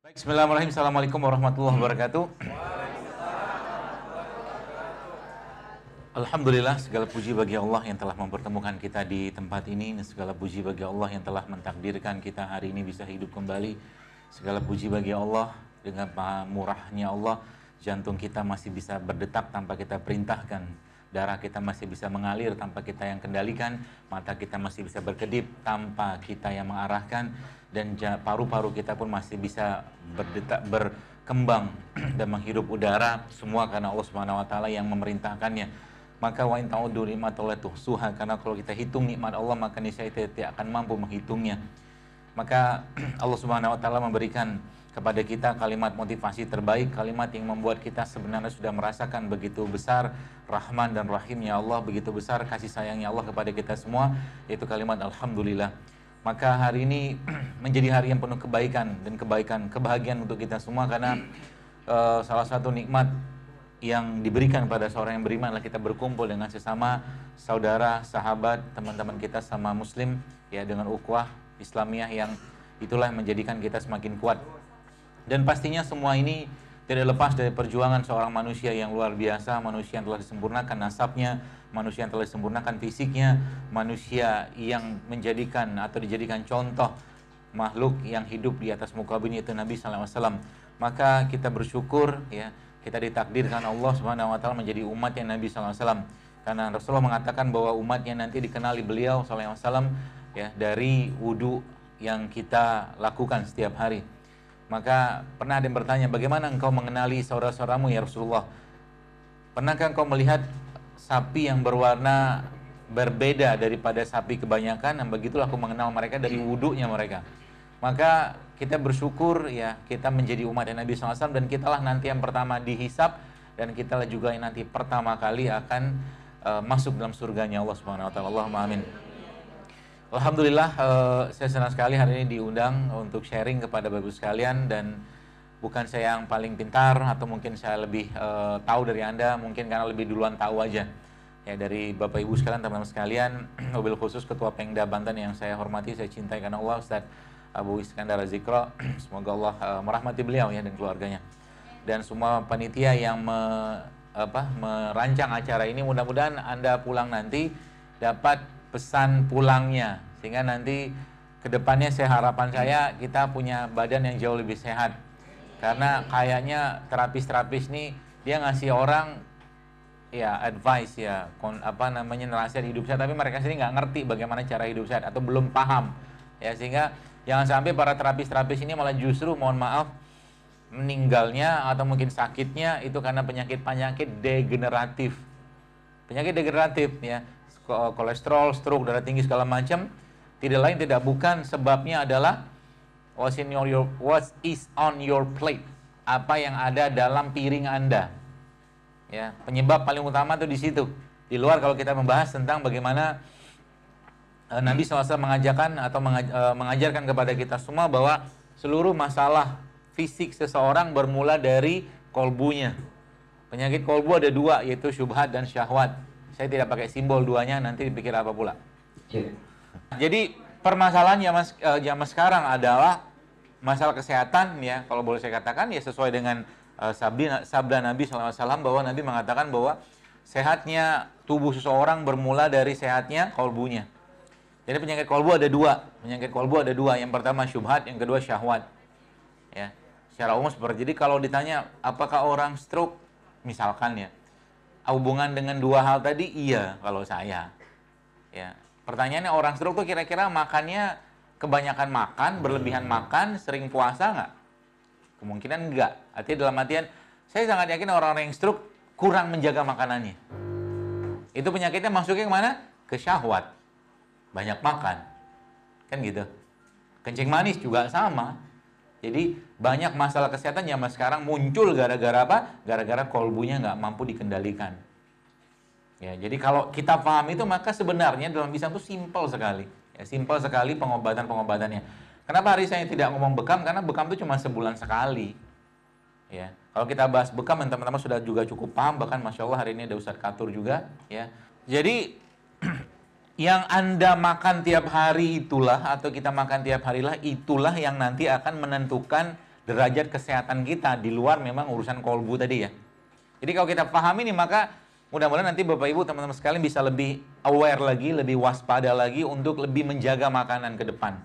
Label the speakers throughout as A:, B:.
A: Baik, Bismillahirrahmanirrahim. Assalamualaikum warahmatullahi wabarakatuh. Alhamdulillah segala puji bagi Allah yang telah mempertemukan kita di tempat ini segala puji bagi Allah yang telah mentakdirkan kita hari ini bisa hidup kembali. Segala puji bagi Allah dengan murahnya Allah jantung kita masih bisa berdetak tanpa kita perintahkan. Darah kita masih bisa mengalir tanpa kita yang kendalikan, mata kita masih bisa berkedip tanpa kita yang mengarahkan dan paru-paru kita pun masih bisa berdetak berkembang dan menghirup udara semua karena Allah Subhanahu wa taala yang memerintahkannya maka wa in ta'udu nikmatallahi tuhsuha karena kalau kita hitung nikmat Allah maka niscaya tidak akan mampu menghitungnya. Maka Allah Subhanahu wa taala memberikan kepada kita kalimat motivasi terbaik, kalimat yang membuat kita sebenarnya sudah merasakan begitu besar rahman dan rahimnya Allah, begitu besar kasih sayangnya Allah kepada kita semua, yaitu kalimat alhamdulillah. Maka hari ini menjadi hari yang penuh kebaikan dan kebaikan, kebahagiaan untuk kita semua karena uh, salah satu nikmat yang diberikan pada seorang yang beriman adalah kita berkumpul dengan sesama saudara, sahabat, teman-teman kita sama muslim ya dengan ukhuwah Islamiyah yang itulah yang menjadikan kita semakin kuat. Dan pastinya semua ini tidak lepas dari perjuangan seorang manusia yang luar biasa, manusia yang telah disempurnakan nasabnya, manusia yang telah disempurnakan fisiknya, manusia yang menjadikan atau dijadikan contoh makhluk yang hidup di atas muka bumi itu Nabi SAW. Maka kita bersyukur ya kita ditakdirkan Allah Subhanahu wa taala menjadi umat yang Nabi SAW. Karena Rasulullah mengatakan bahwa umatnya nanti dikenali beliau SAW ya dari wudhu yang kita lakukan setiap hari. Maka pernah ada yang bertanya, bagaimana engkau mengenali saudara-saudaramu ya Rasulullah? Pernahkah engkau melihat sapi yang berwarna berbeda daripada sapi kebanyakan? Dan begitulah aku mengenal mereka dari wudhunya mereka. Maka kita bersyukur ya kita menjadi umat Nabi SAW dan kitalah nanti yang pertama dihisap dan kitalah juga yang nanti pertama kali akan uh, masuk dalam surganya Allah Subhanahu wa taala. Allahumma amin. Alhamdulillah uh, saya senang sekali hari ini diundang untuk sharing kepada Bapak sekalian dan bukan saya yang paling pintar atau mungkin saya lebih uh, tahu dari Anda, mungkin karena lebih duluan tahu aja. Ya dari Bapak Ibu sekalian, teman-teman sekalian, mobil khusus Ketua Pengda Banten yang saya hormati, saya cintai karena Allah Ustaz Abu Iskandar Zikro. Semoga Allah uh, merahmati beliau ya dan keluarganya. Dan semua panitia yang me, apa, merancang acara ini mudah-mudahan Anda pulang nanti dapat pesan pulangnya. Sehingga nanti ke depannya saya harapan saya kita punya badan yang jauh lebih sehat. Karena kayaknya terapis-terapis nih dia ngasih orang ya advice ya kon, apa namanya nasihat hidup sehat tapi mereka sendiri nggak ngerti bagaimana cara hidup sehat atau belum paham. Ya sehingga Jangan sampai para terapis-terapis ini malah justru mohon maaf meninggalnya atau mungkin sakitnya itu karena penyakit-penyakit degeneratif. Penyakit degeneratif ya, kolesterol, stroke, darah tinggi segala macam tidak lain tidak bukan sebabnya adalah what's in your what is on your plate. Apa yang ada dalam piring Anda. Ya, penyebab paling utama itu di situ. Di luar kalau kita membahas tentang bagaimana Eh, Nabi SAW mengajarkan atau eh, mengajarkan kepada kita semua bahwa seluruh masalah fisik seseorang bermula dari kolbunya. Penyakit kolbu ada dua, yaitu syubhat dan syahwat. Saya tidak pakai simbol duanya, nanti dipikir apa pula. Yeah. Jadi permasalahannya mas, uh, zaman sekarang adalah masalah kesehatan ya, kalau boleh saya katakan ya sesuai dengan uh, sabda, sabda Nabi SAW bahwa Nabi mengatakan bahwa sehatnya tubuh seseorang bermula dari sehatnya kolbunya. Jadi penyakit kolbu ada dua. Penyakit kolbu ada dua. Yang pertama syubhat, yang kedua syahwat. Ya. Secara umum seperti jadi kalau ditanya apakah orang stroke misalkan ya hubungan dengan dua hal tadi iya kalau saya. Ya. Pertanyaannya orang stroke tuh kira-kira makannya kebanyakan makan, berlebihan makan, sering puasa nggak? Kemungkinan enggak. Artinya dalam artian saya sangat yakin orang-orang yang stroke kurang menjaga makanannya. Itu penyakitnya masuknya ke mana? Ke syahwat banyak makan. Kan gitu. Kencing manis juga sama. Jadi banyak masalah kesehatan yang sekarang muncul gara-gara apa? Gara-gara kolbunya nggak mampu dikendalikan. Ya, jadi kalau kita paham itu maka sebenarnya dalam Islam itu simpel sekali. Ya, simpel sekali pengobatan-pengobatannya. Kenapa hari saya tidak ngomong bekam? Karena bekam itu cuma sebulan sekali. Ya, kalau kita bahas bekam, teman-teman sudah juga cukup paham. Bahkan masya Allah hari ini ada Ustadz Katur juga. Ya, jadi yang Anda makan tiap hari itulah atau kita makan tiap hari lah itulah yang nanti akan menentukan derajat kesehatan kita di luar memang urusan kolbu tadi ya. Jadi kalau kita paham ini maka mudah-mudahan nanti Bapak Ibu teman-teman sekalian bisa lebih aware lagi, lebih waspada lagi untuk lebih menjaga makanan ke depan.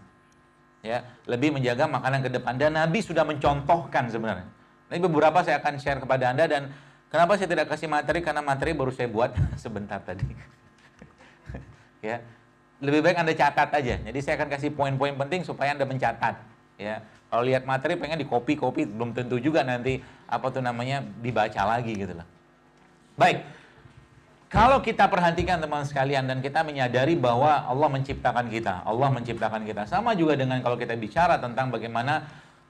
A: Ya, lebih menjaga makanan ke depan dan Nabi sudah mencontohkan sebenarnya. Ini beberapa saya akan share kepada Anda dan kenapa saya tidak kasih materi karena materi baru saya buat sebentar tadi. Ya. Lebih baik anda catat aja. Jadi saya akan kasih poin-poin penting supaya anda mencatat ya. Kalau lihat materi pengen di copy copy belum tentu juga nanti apa tuh namanya dibaca lagi gitu loh. Baik. Kalau kita perhatikan teman sekalian dan kita menyadari bahwa Allah menciptakan kita, Allah menciptakan kita. Sama juga dengan kalau kita bicara tentang bagaimana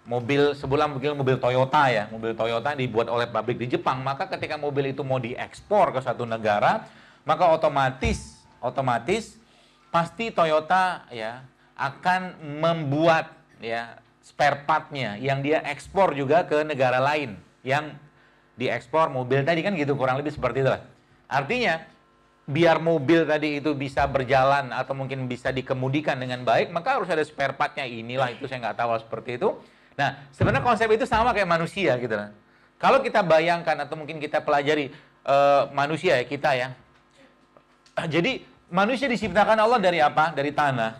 A: mobil sebulan mobil mobil Toyota ya, mobil Toyota dibuat oleh pabrik di Jepang, maka ketika mobil itu mau diekspor ke satu negara, maka otomatis otomatis pasti Toyota ya akan membuat ya spare partnya yang dia ekspor juga ke negara lain yang diekspor mobil tadi kan gitu kurang lebih seperti itu lah. Artinya biar mobil tadi itu bisa berjalan atau mungkin bisa dikemudikan dengan baik, maka harus ada spare partnya inilah itu saya nggak tahu seperti itu. Nah, sebenarnya konsep itu sama kayak manusia gitu lah. Kalau kita bayangkan atau mungkin kita pelajari uh, manusia ya kita ya. Jadi manusia diciptakan Allah dari apa? Dari tanah.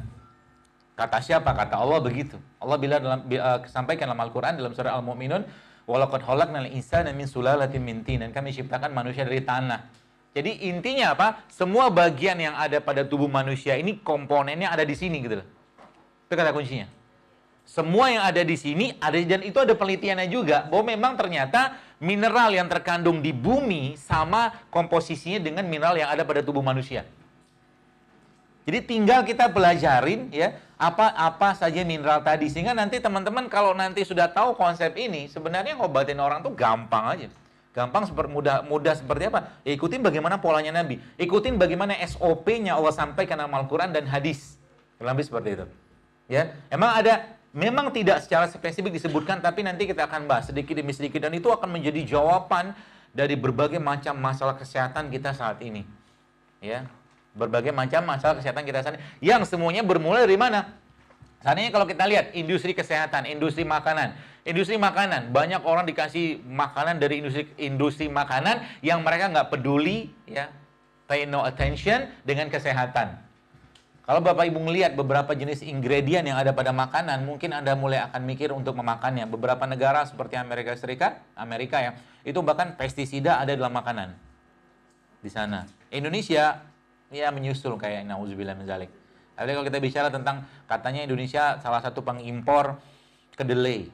A: Kata siapa? Kata Allah begitu. Allah bila dalam uh, sampaikan dalam Al-Qur'an dalam surah Al-Mu'minun, "Walaqad khalaqnal insana min sulalatin min tin." Dan kami ciptakan manusia dari tanah. Jadi intinya apa? Semua bagian yang ada pada tubuh manusia ini komponennya ada di sini gitu loh. Itu kata kuncinya. Semua yang ada di sini ada dan itu ada penelitiannya juga bahwa memang ternyata mineral yang terkandung di bumi sama komposisinya dengan mineral yang ada pada tubuh manusia. Jadi tinggal kita belajarin ya apa apa saja mineral tadi sehingga nanti teman-teman kalau nanti sudah tahu konsep ini sebenarnya ngobatin orang tuh gampang aja. Gampang seperti mudah mudah seperti apa? Ya, ikutin bagaimana polanya Nabi. Ikutin bagaimana SOP-nya Allah sampaikan dalam Al-Qur'an dan hadis. Lebih seperti itu. Ya, emang ada memang tidak secara spesifik disebutkan tapi nanti kita akan bahas sedikit demi sedikit dan itu akan menjadi jawaban dari berbagai macam masalah kesehatan kita saat ini. Ya, berbagai macam masalah kesehatan kita ini yang semuanya bermula dari mana? Saat ini kalau kita lihat industri kesehatan, industri makanan, industri makanan banyak orang dikasih makanan dari industri industri makanan yang mereka nggak peduli ya pay no attention dengan kesehatan. Kalau Bapak Ibu melihat beberapa jenis ingredient yang ada pada makanan, mungkin Anda mulai akan mikir untuk memakannya. Beberapa negara seperti Amerika Serikat, Amerika ya, itu bahkan pestisida ada dalam makanan. Di sana. Indonesia ya menyusul kayak nauzubillah min zalik. Tapi kalau kita bicara tentang katanya Indonesia salah satu pengimpor kedelai.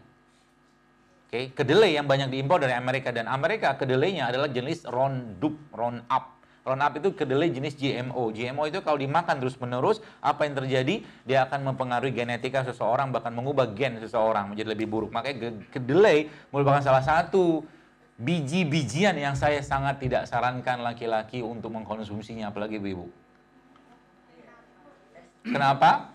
A: Oke, okay? kedelai yang banyak diimpor dari Amerika dan Amerika kedelainya adalah jenis Roundup, Roundup. Roundup itu kedelai jenis GMO. GMO itu kalau dimakan terus-menerus, apa yang terjadi? Dia akan mempengaruhi genetika seseorang, bahkan mengubah gen seseorang menjadi lebih buruk. Makanya kedelai merupakan salah satu biji-bijian yang saya sangat tidak sarankan laki-laki untuk mengkonsumsinya, apalagi ibu-ibu. Kenapa?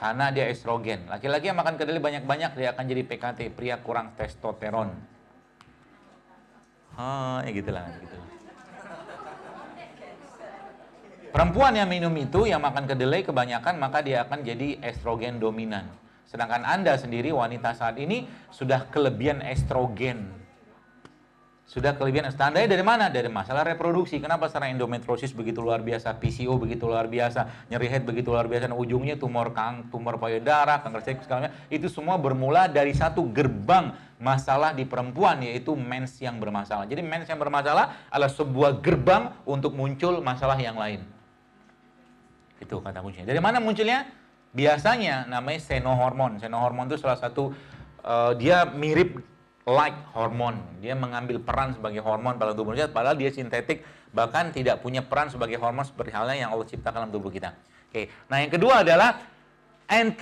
A: Karena dia estrogen. Laki-laki yang makan kedelai banyak-banyak dia akan jadi PKT, pria kurang testosteron. Ah, ya gitulah, gitu. Perempuan yang minum itu, yang makan kedelai kebanyakan, maka dia akan jadi estrogen dominan. Sedangkan Anda sendiri, wanita saat ini, sudah kelebihan estrogen sudah kelebihan standarnya dari mana? Dari masalah reproduksi. Kenapa secara endometriosis begitu luar biasa, PCO begitu luar biasa, nyeri head begitu luar biasa, dan ujungnya tumor kang, tumor payudara, kanker seks segala Itu semua bermula dari satu gerbang masalah di perempuan yaitu mens yang bermasalah. Jadi mens yang bermasalah adalah sebuah gerbang untuk muncul masalah yang lain. Itu kata kuncinya. Dari mana munculnya? Biasanya namanya senohormon. Senohormon itu salah satu uh, dia mirip like hormon. Dia mengambil peran sebagai hormon pada tubuh manusia, padahal dia sintetik, bahkan tidak punya peran sebagai hormon seperti halnya yang Allah ciptakan dalam tubuh kita. Oke, nah yang kedua adalah and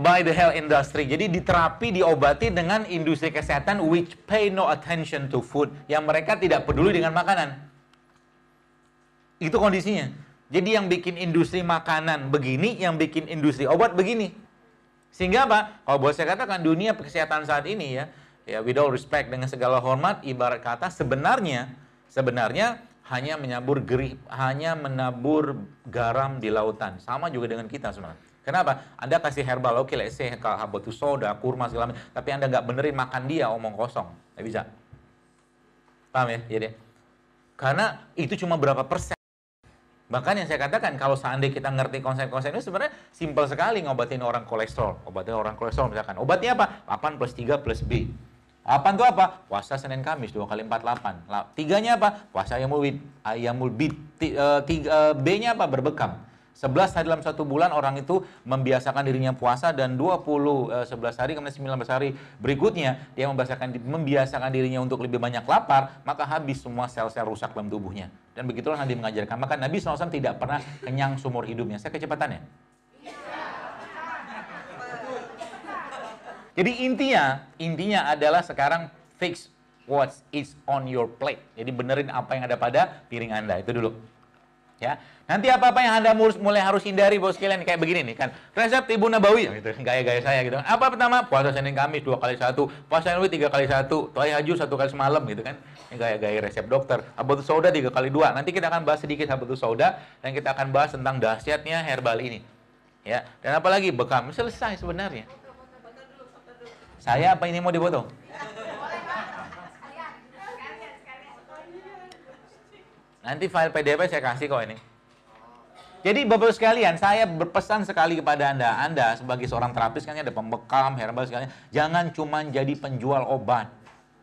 A: by the health industry. Jadi diterapi, diobati dengan industri kesehatan which pay no attention to food. Yang mereka tidak peduli dengan makanan. Itu kondisinya. Jadi yang bikin industri makanan begini, yang bikin industri obat begini. Sehingga apa? Kalau boleh saya katakan dunia kesehatan saat ini ya, ya with all respect dengan segala hormat ibarat kata sebenarnya sebenarnya hanya menyabur gerih hanya menabur garam di lautan sama juga dengan kita sebenarnya Kenapa? Anda kasih herbal, oke okay, let's say habatus soda, kurma segala macam, tapi Anda nggak benerin makan dia, omong kosong. Nggak bisa. Paham ya? Jadi, karena itu cuma berapa persen. Bahkan yang saya katakan, kalau seandainya kita ngerti konsep-konsep ini sebenarnya simpel sekali ngobatin orang kolesterol. Obatin orang kolesterol misalkan. Obatnya apa? 8 plus 3 plus B. 8 itu apa? Puasa Senin Kamis 2 kali 4 8. Tiganya apa? Puasa ayamul bid. Ayamul bid. Eh, eh, B-nya apa? Berbekam. 11 hari dalam satu bulan orang itu membiasakan dirinya puasa dan 20 eh, 11 hari kemudian 19 hari berikutnya dia membiasakan membiasakan dirinya untuk lebih banyak lapar, maka habis semua sel-sel rusak dalam tubuhnya. Dan begitulah Nabi mengajarkan. Maka Nabi SAW tidak pernah kenyang seumur hidupnya. Saya kecepatannya. Jadi intinya, intinya adalah sekarang fix what is on your plate. Jadi benerin apa yang ada pada piring Anda. Itu dulu. Ya, nanti apa-apa yang anda mulai harus hindari bos kalian kayak begini nih kan. Resep ibu nabawi gitu gaya-gaya saya gitu. Apa pertama? Puasa senin kamis dua kali satu. Puasa nabawi tiga kali satu. Toy satu kali semalam gitu kan. Ini gaya-gaya resep dokter. Abatus sauda tiga kali dua. Nanti kita akan bahas sedikit abatus sauda dan kita akan bahas tentang dahsyatnya herbal ini. Ya dan apalagi bekam. Selesai sebenarnya saya apa ini mau dipotong Nanti file PDF saya kasih kok ini. Jadi Bapak sekalian, saya berpesan sekali kepada Anda, Anda sebagai seorang terapis kan ada pembekam, herbal sekalian, jangan cuma jadi penjual obat.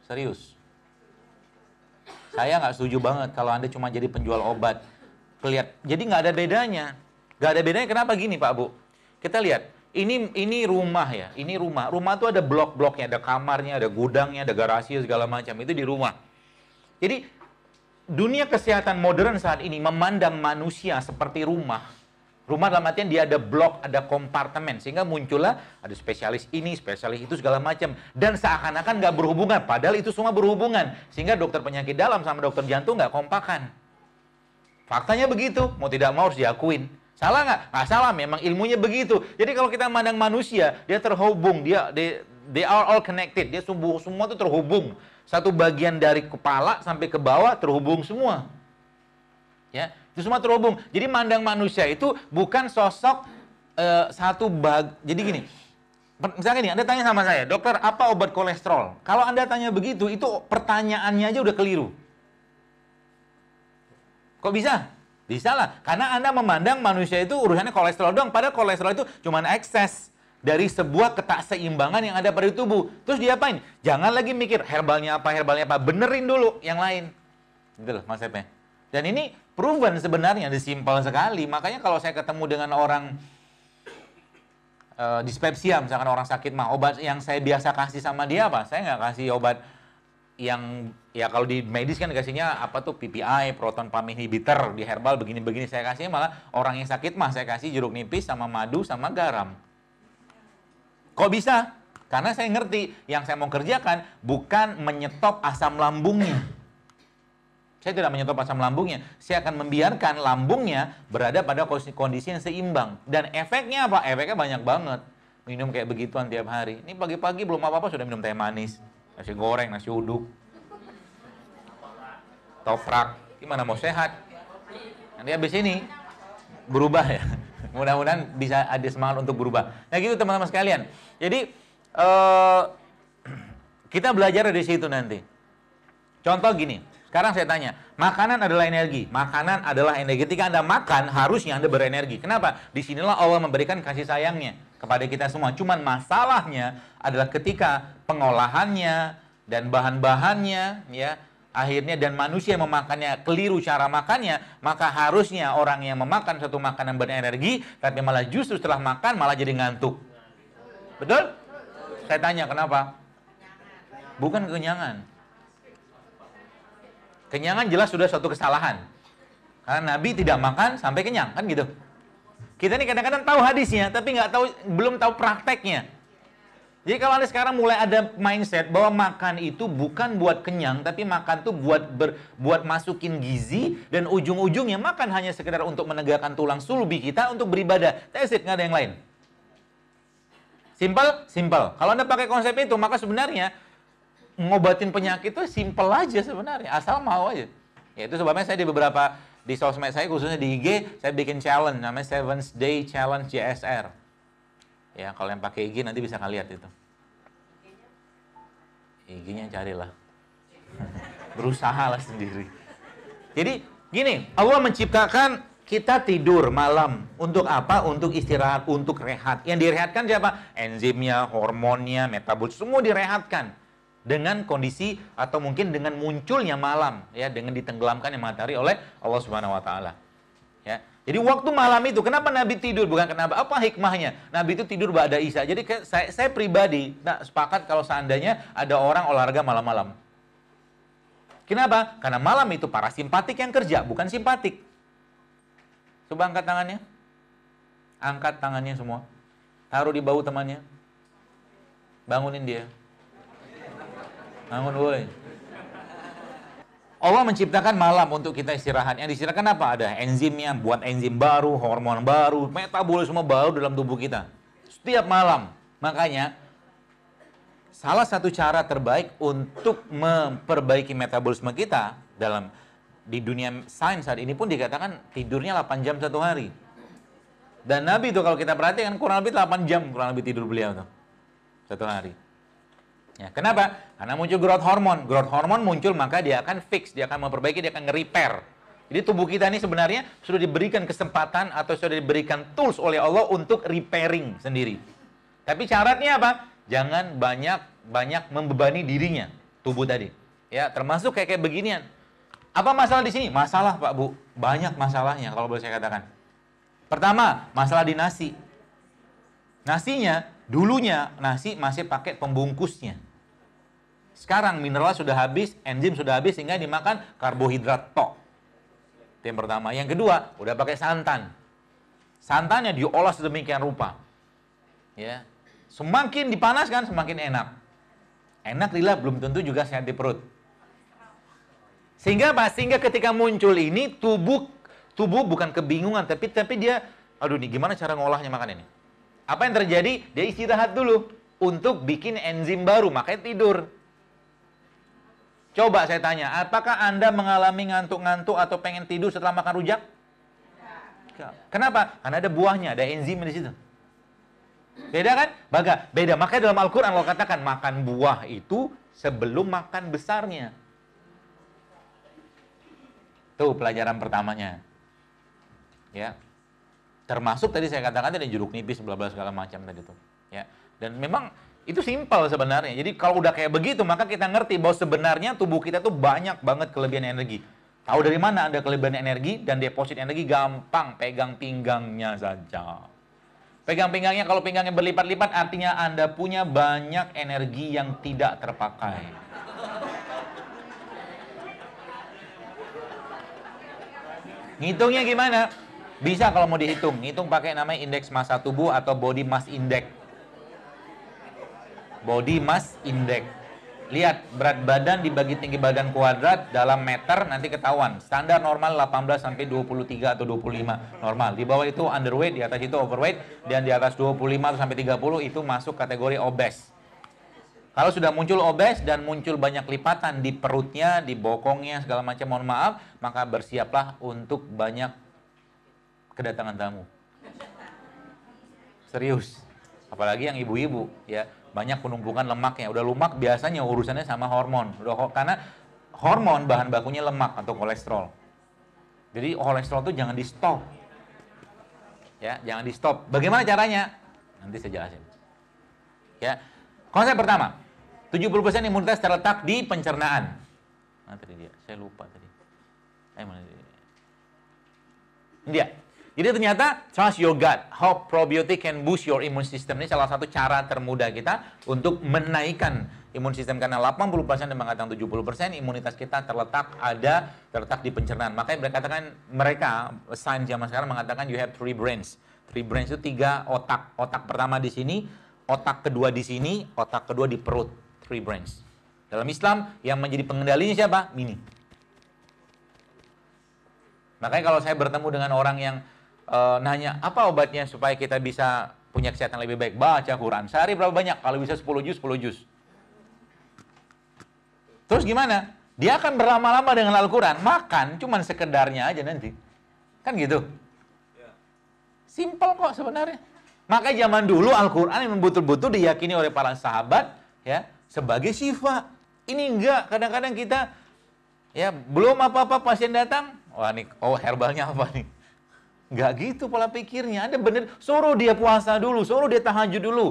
A: Serius. Saya nggak setuju banget kalau Anda cuma jadi penjual obat. Kelihat, jadi nggak ada bedanya. Nggak ada bedanya kenapa gini Pak Bu? Kita lihat, ini ini rumah ya, ini rumah. Rumah tuh ada blok-bloknya, ada kamarnya, ada gudangnya, ada garasi segala macam. Itu di rumah. Jadi dunia kesehatan modern saat ini memandang manusia seperti rumah. Rumah dalam artian dia ada blok, ada kompartemen. Sehingga muncullah ada spesialis ini, spesialis itu, segala macam. Dan seakan-akan nggak berhubungan. Padahal itu semua berhubungan. Sehingga dokter penyakit dalam sama dokter jantung nggak kompakan. Faktanya begitu. Mau tidak mau harus diakuin. Salah nggak? Nggak salah. Memang ilmunya begitu. Jadi kalau kita memandang manusia, dia terhubung. Dia, they, they are all connected. Dia semua, semua itu terhubung satu bagian dari kepala sampai ke bawah terhubung semua. Ya, itu semua terhubung. Jadi mandang manusia itu bukan sosok uh, satu bag. Jadi gini, misalnya gini, Anda tanya sama saya, dokter apa obat kolesterol? Kalau Anda tanya begitu, itu pertanyaannya aja udah keliru. Kok bisa? Bisa lah, karena Anda memandang manusia itu urusannya kolesterol doang, padahal kolesterol itu cuma ekses dari sebuah ketakseimbangan yang ada pada tubuh. Terus diapain? Jangan lagi mikir herbalnya apa, herbalnya apa. Benerin dulu yang lain. Gitu loh konsepnya. Dan ini proven sebenarnya, simpel sekali. Makanya kalau saya ketemu dengan orang uh, dispepsia, misalkan orang sakit mah, obat yang saya biasa kasih sama dia apa? Saya nggak kasih obat yang ya kalau di medis kan dikasihnya apa tuh PPI, proton pump inhibitor, di herbal begini-begini saya kasih malah orang yang sakit mah saya kasih jeruk nipis sama madu sama garam. Kok bisa? Karena saya ngerti yang saya mau kerjakan bukan menyetop asam lambungnya. Saya tidak menyetop asam lambungnya. Saya akan membiarkan lambungnya berada pada kondisi yang seimbang. Dan efeknya apa? Efeknya banyak banget. Minum kayak begituan tiap hari. Ini pagi-pagi belum apa-apa sudah minum teh manis. Nasi goreng, nasi uduk. Toprak. Gimana mau sehat? Nanti habis ini berubah ya. Mudah-mudahan bisa ada semangat untuk berubah. Nah gitu teman-teman sekalian. Jadi uh, kita belajar dari situ nanti. Contoh gini, sekarang saya tanya, makanan adalah energi. Makanan adalah energi. Ketika Anda makan, harusnya Anda berenergi. Kenapa? Di sinilah Allah memberikan kasih sayangnya kepada kita semua. Cuman masalahnya adalah ketika pengolahannya dan bahan-bahannya, ya, akhirnya dan manusia memakannya keliru cara makannya, maka harusnya orang yang memakan satu makanan berenergi, tapi malah justru setelah makan malah jadi ngantuk. Betul? Saya tanya kenapa? Bukan kenyangan. Kenyangan jelas sudah suatu kesalahan. Karena Nabi tidak makan sampai kenyang, kan gitu. Kita ini kadang-kadang tahu hadisnya, tapi nggak tahu, belum tahu prakteknya. Jadi kalau Anda sekarang mulai ada mindset bahwa makan itu bukan buat kenyang, tapi makan itu buat ber, buat masukin gizi dan ujung-ujungnya makan hanya sekedar untuk menegakkan tulang sulbi kita untuk beribadah. That's it, nggak ada yang lain. Simple? Simple. Kalau Anda pakai konsep itu, maka sebenarnya ngobatin penyakit itu simple aja sebenarnya, asal mau aja. Ya, itu sebabnya saya di beberapa di sosmed saya khususnya di IG saya bikin challenge namanya Seven Day Challenge JSR Ya, kalau yang pakai IG nanti bisa kalian lihat itu. IG-nya carilah. Berusaha lah sendiri. Jadi gini, Allah menciptakan kita tidur malam untuk apa? Untuk istirahat, untuk rehat. Yang direhatkan siapa? Enzimnya, hormonnya, metabolisme semua direhatkan dengan kondisi atau mungkin dengan munculnya malam ya dengan ditenggelamkan yang matahari oleh Allah Subhanahu wa taala. Ya. Jadi waktu malam itu kenapa Nabi tidur bukan kenapa apa hikmahnya? Nabi itu tidur ba'da Isya. Jadi saya, saya pribadi tak sepakat kalau seandainya ada orang olahraga malam-malam. Kenapa? Karena malam itu para simpatik yang kerja, bukan simpatik. Coba angkat tangannya. Angkat tangannya semua. Taruh di bahu temannya. Bangunin dia. Bangun woi. Allah menciptakan malam untuk kita istirahat. Yang disediakan apa? Ada enzimnya, buat enzim baru, hormon baru, metabolisme baru dalam tubuh kita. Setiap malam. Makanya, salah satu cara terbaik untuk memperbaiki metabolisme kita dalam di dunia sains saat ini pun dikatakan tidurnya 8 jam satu hari. Dan Nabi itu kalau kita perhatikan kurang lebih 8 jam kurang lebih tidur beliau tuh. Satu hari. Ya, kenapa? Karena muncul growth hormone. Growth hormone muncul maka dia akan fix, dia akan memperbaiki, dia akan nge-repair. Jadi tubuh kita ini sebenarnya sudah diberikan kesempatan atau sudah diberikan tools oleh Allah untuk repairing sendiri. Tapi syaratnya apa? Jangan banyak banyak membebani dirinya tubuh tadi. Ya, termasuk kayak kayak beginian. Apa masalah di sini? Masalah Pak Bu, banyak masalahnya kalau boleh saya katakan. Pertama, masalah di nasi. Nasinya, dulunya nasi masih pakai pembungkusnya. Sekarang mineral sudah habis, enzim sudah habis sehingga dimakan karbohidrat tok. Itu yang pertama. Yang kedua, udah pakai santan. Santannya diolah sedemikian rupa. Ya. Semakin dipanaskan semakin enak. Enak lila belum tentu juga sehat di perut. Sehingga apa? Sehingga ketika muncul ini tubuh tubuh bukan kebingungan tapi tapi dia aduh nih gimana cara ngolahnya makan ini? Apa yang terjadi? Dia istirahat dulu untuk bikin enzim baru, makanya tidur. Coba saya tanya, apakah Anda mengalami ngantuk-ngantuk atau pengen tidur setelah makan rujak? Kenapa? Karena ada buahnya, ada enzim di situ. Beda kan? Baga, beda. Makanya dalam Al-Quran Allah katakan, makan buah itu sebelum makan besarnya. Tuh pelajaran pertamanya. Ya. Termasuk tadi saya katakan tadi jeruk nipis, bla segala macam tadi tuh. Ya. Dan memang itu simpel sebenarnya. Jadi kalau udah kayak begitu, maka kita ngerti bahwa sebenarnya tubuh kita tuh banyak banget kelebihan energi. Tahu dari mana ada kelebihan energi dan deposit energi gampang, pegang pinggangnya saja. Pegang pinggangnya, kalau pinggangnya berlipat-lipat artinya Anda punya banyak energi yang tidak terpakai. Ngitungnya gimana? Bisa kalau mau dihitung. Hitung pakai namanya indeks massa tubuh atau body mass index body mass index. Lihat berat badan dibagi tinggi badan kuadrat dalam meter nanti ketahuan. Standar normal 18 sampai 23 atau 25 normal. Di bawah itu underweight, di atas itu overweight dan di atas 25 sampai 30 itu masuk kategori obes. Kalau sudah muncul obes dan muncul banyak lipatan di perutnya, di bokongnya segala macam mohon maaf, maka bersiaplah untuk banyak kedatangan tamu. Serius. Apalagi yang ibu-ibu ya banyak penumpukan lemaknya. Udah lemak biasanya urusannya sama hormon. Udah karena hormon bahan bakunya lemak atau kolesterol. Jadi kolesterol itu jangan di stop. Ya, jangan di stop. Bagaimana caranya? Nanti saya jelasin. Ya. Konsep pertama, 70% imunitas terletak di pencernaan. Nah, tadi dia, saya lupa tadi. Eh, mana dia? Dia. Jadi ternyata trust your gut. How probiotic can boost your immune system. Ini salah satu cara termudah kita untuk menaikkan imun sistem karena 80% dan mengatakan 70% imunitas kita terletak ada terletak di pencernaan. Makanya mereka katakan mereka sains zaman sekarang mengatakan you have three brains. Three brains itu tiga otak. Otak pertama di sini, otak kedua di sini, otak kedua di perut. Three brains. Dalam Islam yang menjadi pengendalinya siapa? Mini. Makanya kalau saya bertemu dengan orang yang uh, nanya apa obatnya supaya kita bisa punya kesehatan lebih baik. Baca Quran. Sehari berapa banyak? Kalau bisa 10 juz, 10 juz. Terus gimana? Dia akan berlama-lama dengan Al-Quran. Makan cuman sekedarnya aja nanti. Kan gitu. Simple kok sebenarnya. Maka zaman dulu Al-Quran yang betul-betul diyakini oleh para sahabat ya sebagai syifa. Ini enggak, kadang-kadang kita ya belum apa-apa pasien datang, wah nih, oh herbalnya apa nih? Enggak gitu pola pikirnya. Ada bener, suruh dia puasa dulu, suruh dia tahajud dulu.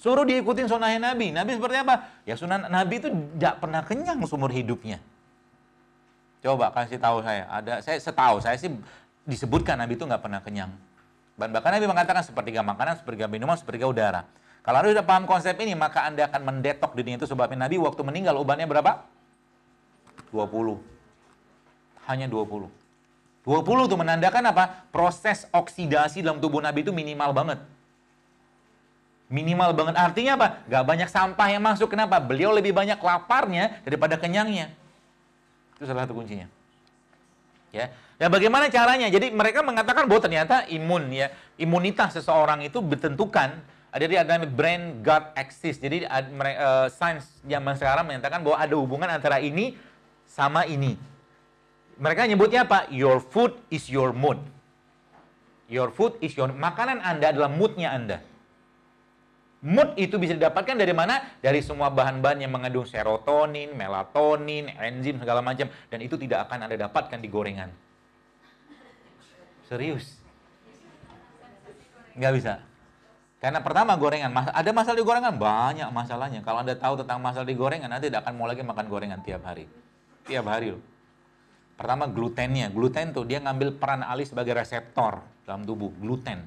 A: Suruh dia ikutin sunnah Nabi. Nabi seperti apa? Ya sunnah Nabi itu tidak pernah kenyang seumur hidupnya. Coba kasih tahu saya. Ada saya setahu saya sih disebutkan Nabi itu nggak pernah kenyang. Bahkan Nabi mengatakan sepertiga makanan, sepertiga minuman, sepertiga udara. Kalau Anda sudah paham konsep ini, maka Anda akan mendetok dirinya itu sebabnya Nabi waktu meninggal ubannya berapa? 20. Hanya 20. 20 itu menandakan apa? Proses oksidasi dalam tubuh Nabi itu minimal banget. Minimal banget. Artinya apa? Gak banyak sampah yang masuk. Kenapa? Beliau lebih banyak laparnya daripada kenyangnya. Itu salah satu kuncinya. Ya, Ya bagaimana caranya? Jadi mereka mengatakan bahwa ternyata imun ya, imunitas seseorang itu ditentukan ada di ada brain gut axis. Jadi uh, sains zaman sekarang menyatakan bahwa ada hubungan antara ini sama ini. Mereka nyebutnya apa? Your food is your mood. Your food is your makanan Anda adalah moodnya Anda. Mood itu bisa didapatkan dari mana? Dari semua bahan-bahan yang mengandung serotonin, melatonin, enzim segala macam dan itu tidak akan Anda dapatkan di gorengan. Serius. Nggak bisa. Karena pertama gorengan, ada masalah di gorengan? Banyak masalahnya. Kalau Anda tahu tentang masalah di gorengan, Anda tidak akan mau lagi makan gorengan tiap hari. Tiap hari loh. Pertama glutennya. Gluten tuh dia ngambil peran alih sebagai reseptor dalam tubuh. Gluten.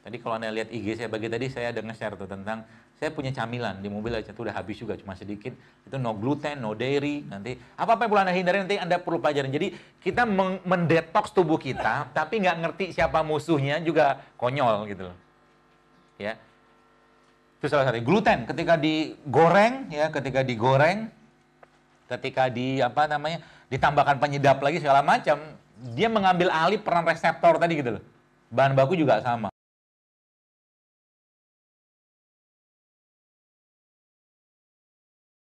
A: Tadi kalau Anda lihat IG saya bagi tadi, saya ada nge-share tuh tentang saya punya camilan di mobil aja tuh udah habis juga cuma sedikit itu no gluten no dairy nanti apa apa yang perlu anda hindari nanti anda perlu pelajarin jadi kita mendetoks tubuh kita tapi nggak ngerti siapa musuhnya juga konyol gitu loh ya itu salah satu gluten ketika digoreng ya ketika digoreng ketika di apa namanya ditambahkan penyedap lagi segala macam dia mengambil alih peran reseptor tadi gitu loh. Bahan baku juga sama